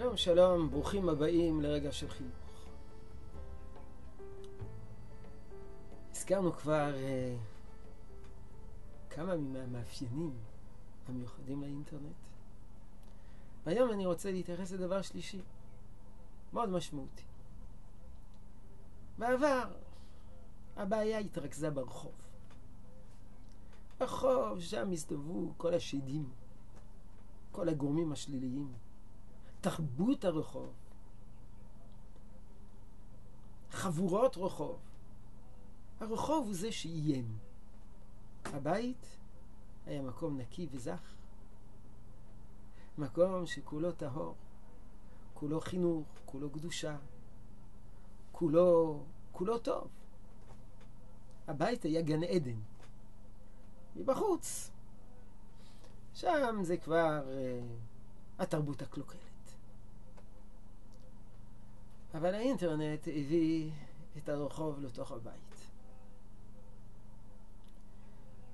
שלום, שלום, ברוכים הבאים לרגע של חינוך. הזכרנו כבר uh, כמה מהמאפיינים המיוחדים לאינטרנט. והיום אני רוצה להתייחס לדבר שלישי, מאוד משמעותי. בעבר הבעיה התרכזה ברחוב. ברחוב, שם הסתובבו כל השדים, כל הגורמים השליליים. תרבות הרחוב, חבורות רחוב. הרחוב הוא זה שאיים. הבית היה מקום נקי וזך, מקום שכולו טהור, כולו חינוך, כולו קדושה, כולו, כולו טוב. הבית היה גן עדן. מבחוץ. שם זה כבר uh, התרבות הקלוקלת. אבל האינטרנט הביא את הרחוב לתוך הבית.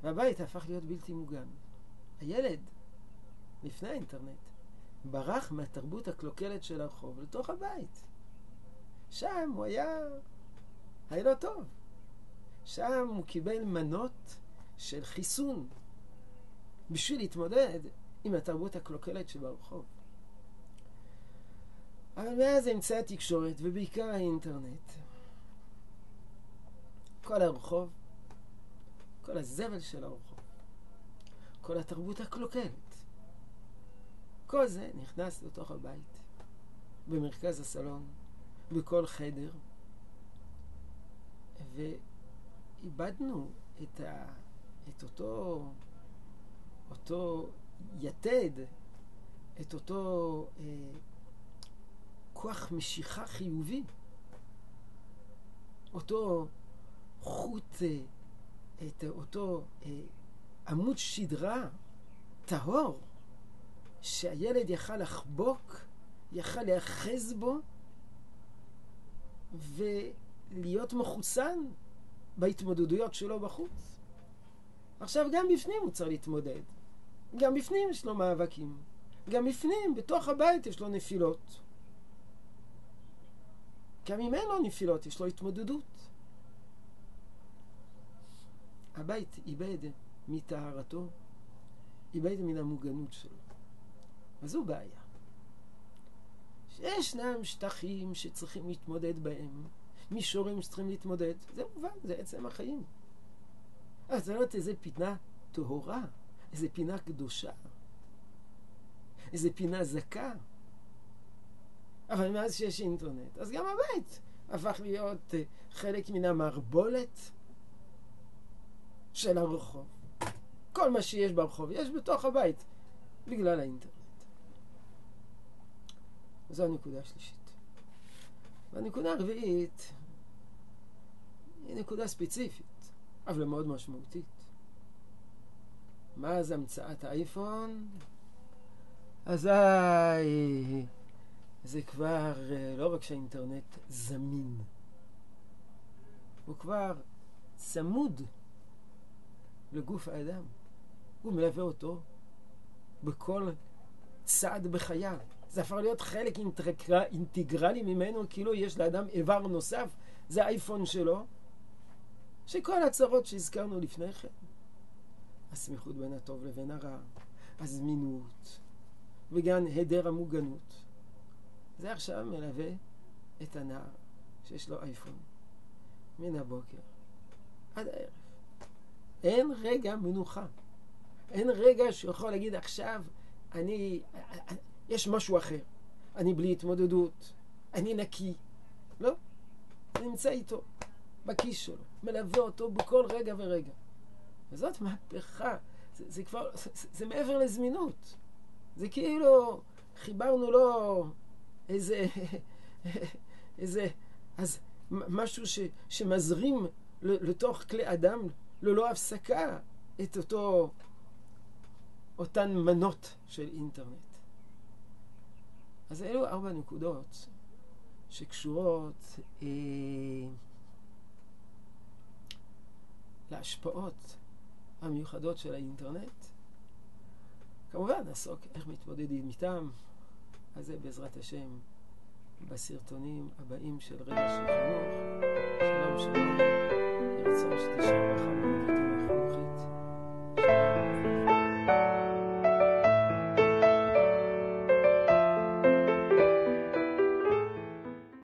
והבית הפך להיות בלתי מוגן. הילד, לפני האינטרנט, ברח מהתרבות הקלוקלת של הרחוב לתוך הבית. שם הוא היה, היה לו טוב. שם הוא קיבל מנות של חיסון בשביל להתמודד עם התרבות הקלוקלת שברחוב. אבל מאז אמצעי התקשורת, ובעיקר האינטרנט, כל הרחוב, כל הזבל של הרחוב, כל התרבות הקלוקלת, כל זה נכנס לתוך הבית, במרכז הסלון, בכל חדר, ואיבדנו את, ה, את אותו, אותו יתד, את אותו אה, כוח משיכה חיובי. אותו חוט, אה, את אותו אה, עמוד שדרה טהור, שהילד יכל לחבוק, יכל להיאחז בו ולהיות מחוסן בהתמודדויות שלו בחוץ. עכשיו גם בפנים הוא צריך להתמודד. גם בפנים יש לו מאבקים. גם בפנים, בתוך הבית יש לו נפילות. גם אם אין לו נפילות, יש לו התמודדות. הבית איבד מטהרתו, איבד מן המוגנות שלו. אז זו בעיה. שישנם שטחים שצריכים להתמודד בהם, מישורים שצריכים להתמודד, זה מובן, זה עצם החיים. אז זה לא איזה פינה טהורה, איזה פינה קדושה, איזה פינה זכה. אבל מאז שיש אינטרנט, אז גם הבית הפך להיות אה, חלק מן המערבולת של הרחוב. כל מה שיש ברחוב יש בתוך הבית, בגלל האינטרנט. זו הנקודה השלישית. והנקודה הרביעית היא נקודה ספציפית, אבל מאוד משמעותית. מאז המצאת האייפון, אזי זה כבר אה, לא רק שהאינטרנט זמין, הוא כבר צמוד לגוף האדם. הוא מלווה אותו בכל צעד בחייו. זה הפך להיות חלק אינטגר... אינטגרלי ממנו, כאילו יש לאדם איבר נוסף, זה האייפון שלו, שכל הצרות שהזכרנו לפני כן, הסמיכות בין הטוב לבין הרע, הזמינות, וגם היעדר המוגנות, זה עכשיו מלווה את הנער שיש לו אייפון מן הבוקר עד הערב. אין רגע מנוחה. אין רגע שיכול להגיד עכשיו אני, יש משהו אחר. אני בלי התמודדות, אני נקי. לא, אני נמצא איתו, בכיס שלו, מלווה אותו בכל רגע ורגע. וזאת מהפכה, זה, זה כבר, זה, זה מעבר לזמינות. זה כאילו חיברנו לו איזה, איזה, אז משהו ש, שמזרים לתוך כלי אדם ללא הפסקה את אותו, אותן מנות של אינטרנט. אז אלו ארבע נקודות שקשורות אה, להשפעות המיוחדות של האינטרנט. כמובן, נעסוק איך מתמודדים איתם, אז זה בעזרת השם בסרטונים הבאים של רגע של חינוך. שלום שלום, ירצון שתשאר ברכה